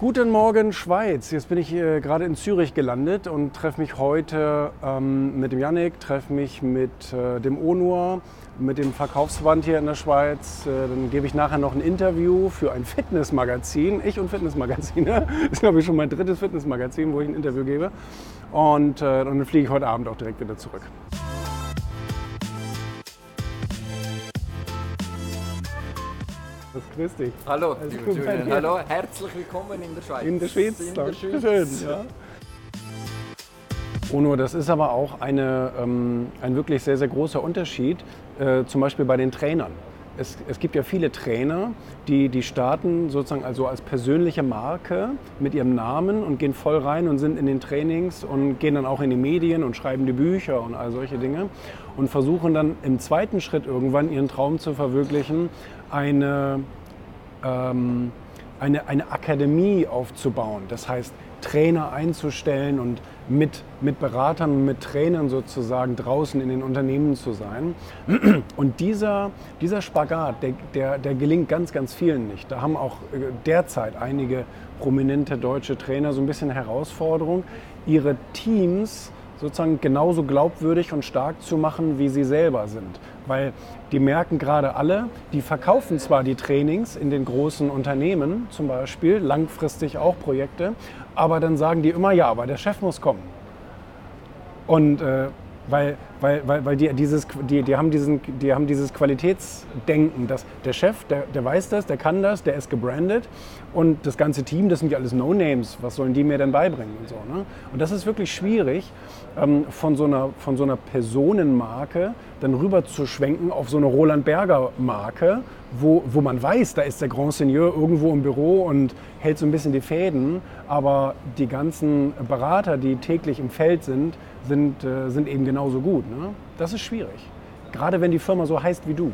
Guten Morgen Schweiz. Jetzt bin ich äh, gerade in Zürich gelandet und treffe mich heute ähm, mit dem Yannick, treffe mich mit äh, dem Onur, mit dem Verkaufsverband hier in der Schweiz. Äh, dann gebe ich nachher noch ein Interview für ein Fitnessmagazin. Ich und Fitnessmagazine. Das ist, glaube ich, schon mein drittes Fitnessmagazin, wo ich ein Interview gebe. Und, äh, und dann fliege ich heute Abend auch direkt wieder zurück. Das grüß dich. Hallo, Alles lieber Julian. Hallo, herzlich willkommen in der Schweiz. In der Schweiz. In der Dankeschön, Schweiz. Ja. Ono, das ist aber auch eine, ähm, ein wirklich sehr, sehr großer Unterschied, äh, zum Beispiel bei den Trainern. Es, es gibt ja viele Trainer, die, die starten sozusagen also als persönliche Marke mit ihrem Namen und gehen voll rein und sind in den Trainings und gehen dann auch in die Medien und schreiben die Bücher und all solche Dinge und versuchen dann im zweiten Schritt irgendwann ihren Traum zu verwirklichen, eine, ähm, eine, eine Akademie aufzubauen. Das heißt, Trainer einzustellen und mit, mit Beratern und mit Trainern sozusagen draußen in den Unternehmen zu sein. Und dieser, dieser Spagat, der, der, der gelingt ganz, ganz vielen nicht. Da haben auch äh, derzeit einige prominente deutsche Trainer so ein bisschen Herausforderung, ihre Teams sozusagen genauso glaubwürdig und stark zu machen, wie sie selber sind. Weil die merken gerade alle, die verkaufen zwar die Trainings in den großen Unternehmen zum Beispiel, langfristig auch Projekte, aber dann sagen die immer, ja, aber der Chef muss kommen. Und äh, weil, weil, weil, weil die, dieses, die, die, haben diesen, die haben dieses Qualitätsdenken, dass der Chef, der, der weiß das, der kann das, der ist gebrandet und das ganze Team, das sind ja alles No-Names, was sollen die mir denn beibringen und so. Ne? Und das ist wirklich schwierig, ähm, von, so einer, von so einer Personenmarke dann rüber zu schwenken auf so eine Roland Berger Marke, wo, wo man weiß, da ist der Grand Seigneur irgendwo im Büro und hält so ein bisschen die Fäden, aber die ganzen Berater, die täglich im Feld sind, sind, äh, sind eben genauso gut. Ne? Das ist schwierig. Gerade wenn die Firma so heißt wie du.